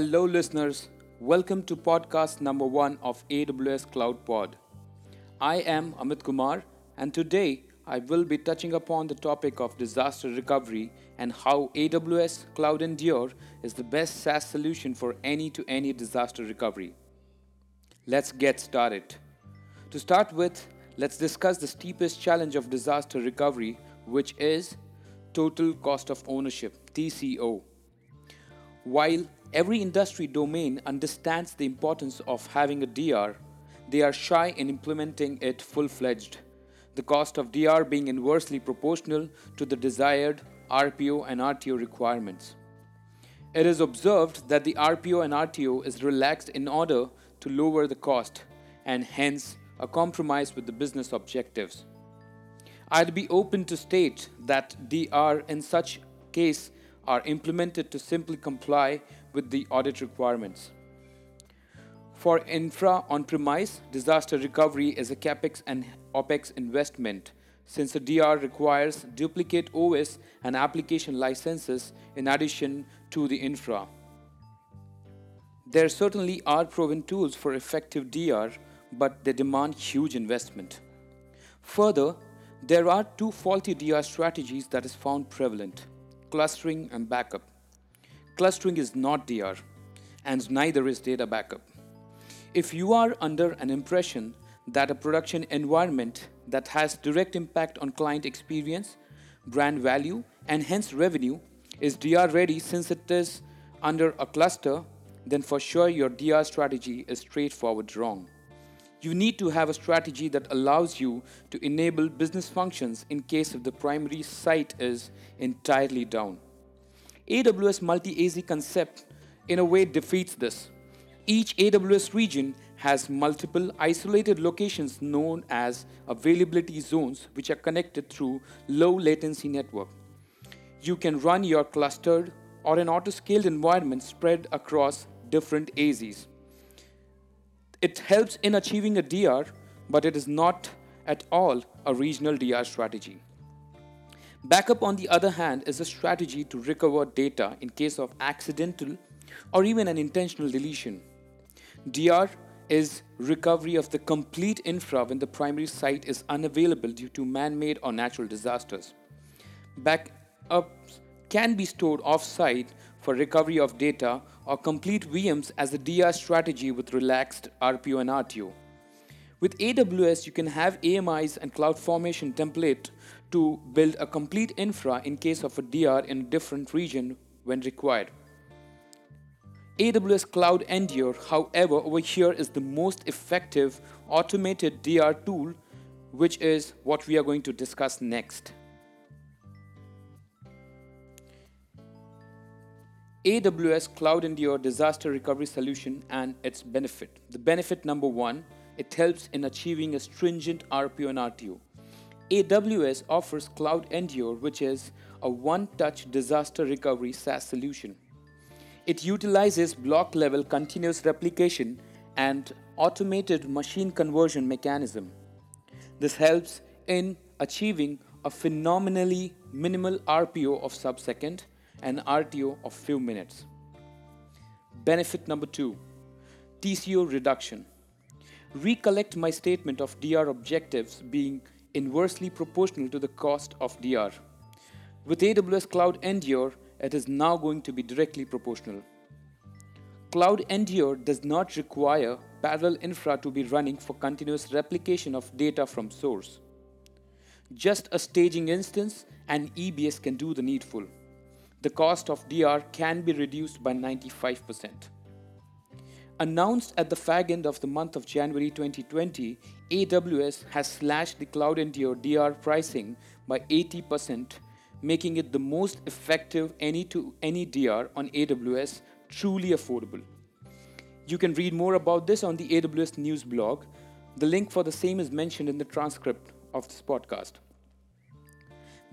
Hello, listeners. Welcome to podcast number one of AWS Cloud Pod. I am Amit Kumar, and today I will be touching upon the topic of disaster recovery and how AWS Cloud Endure is the best SaaS solution for any to any disaster recovery. Let's get started. To start with, let's discuss the steepest challenge of disaster recovery, which is total cost of ownership, TCO. While every industry domain understands the importance of having a DR, they are shy in implementing it full fledged, the cost of DR being inversely proportional to the desired RPO and RTO requirements. It is observed that the RPO and RTO is relaxed in order to lower the cost and hence a compromise with the business objectives. I'd be open to state that DR in such case are implemented to simply comply with the audit requirements. For infra on premise, disaster recovery is a capex and opex investment since the DR requires duplicate OS and application licenses in addition to the infra. There certainly are proven tools for effective DR, but they demand huge investment. Further, there are two faulty DR strategies that is found prevalent clustering and backup. Clustering is not DR, and neither is data backup. If you are under an impression that a production environment that has direct impact on client experience, brand value, and hence revenue is DR ready since it is under a cluster, then for sure your DR strategy is straightforward wrong. You need to have a strategy that allows you to enable business functions in case if the primary site is entirely down. AWS multi AZ concept in a way defeats this. Each AWS region has multiple isolated locations known as availability zones which are connected through low latency network. You can run your clustered or an auto-scaled environment spread across different AZs. It helps in achieving a DR, but it is not at all a regional DR strategy. Backup, on the other hand, is a strategy to recover data in case of accidental or even an intentional deletion. DR is recovery of the complete infra when the primary site is unavailable due to man made or natural disasters. Backups can be stored off site for recovery of data or complete VMs as a DR strategy with relaxed RPO and RTO. With AWS, you can have AMIs and CloudFormation template to build a complete infra in case of a DR in a different region when required. AWS Cloud Endure, however, over here is the most effective automated DR tool, which is what we are going to discuss next. AWS Cloud Endure disaster recovery solution and its benefit. The benefit number one, it helps in achieving a stringent RPO and RTO. AWS offers Cloud Endure, which is a one touch disaster recovery SaaS solution. It utilizes block level continuous replication and automated machine conversion mechanism. This helps in achieving a phenomenally minimal RPO of sub-second and RTO of few minutes. Benefit number two TCO reduction. Recollect my statement of DR objectives being inversely proportional to the cost of DR. With AWS Cloud Endure, it is now going to be directly proportional. Cloud Endure does not require parallel infra to be running for continuous replication of data from source. Just a staging instance and EBS can do the needful the cost of DR can be reduced by 95%. Announced at the fag end of the month of January 2020, AWS has slashed the Cloud Endure DR pricing by 80%, making it the most effective any to any DR on AWS truly affordable. You can read more about this on the AWS News blog. The link for the same is mentioned in the transcript of this podcast.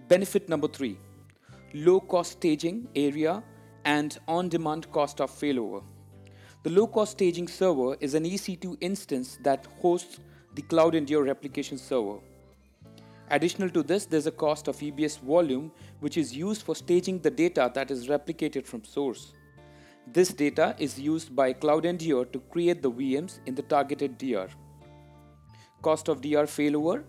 Benefit number three low cost staging area, and on demand cost of failover. The low cost staging server is an EC2 instance that hosts the Cloud Endure replication server. Additional to this, there's a cost of EBS volume, which is used for staging the data that is replicated from source. This data is used by CloudEndure to create the VMs in the targeted DR. Cost of DR failover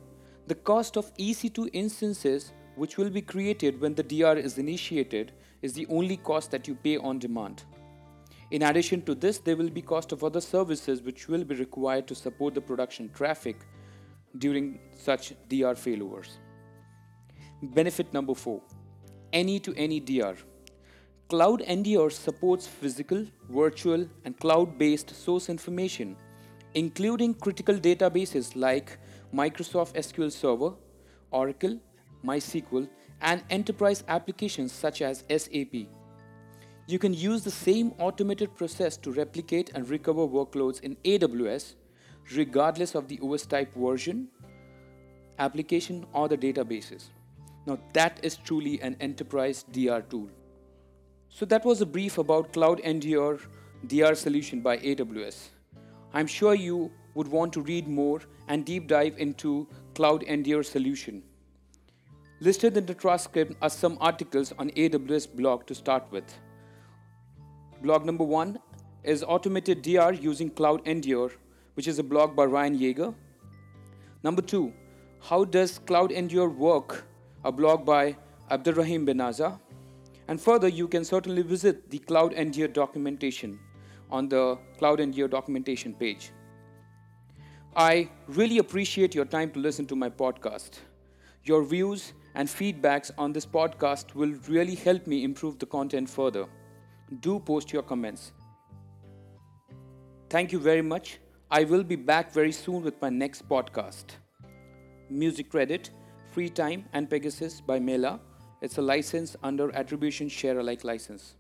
The cost of EC2 instances which will be created when the DR is initiated is the only cost that you pay on demand. In addition to this, there will be cost of other services which will be required to support the production traffic during such DR failovers. Benefit number 4 Any to any DR. Cloud Endure supports physical, virtual, and cloud based source information, including critical databases like Microsoft SQL Server, Oracle, MySQL, and enterprise applications such as SAP. You can use the same automated process to replicate and recover workloads in AWS regardless of the OS type version, application, or the databases. Now, that is truly an enterprise DR tool. So, that was a brief about CloudEndure DR solution by AWS. I'm sure you would want to read more and deep dive into CloudEndure solution. Listed in the transcript are some articles on AWS blog to start with. Blog number one is Automated DR using CloudEndure, which is a blog by Ryan Yeager. Number two, How Does CloudEndure Work? a blog by Abdurrahim Benaza. And further, you can certainly visit the CloudEndure documentation on the CloudEndure documentation page. I really appreciate your time to listen to my podcast. Your views and feedbacks on this podcast will really help me improve the content further. Do post your comments. Thank you very much. I will be back very soon with my next podcast. Music credit, Free Time and Pegasus by Mela. It's a license under Attribution Share Alike license.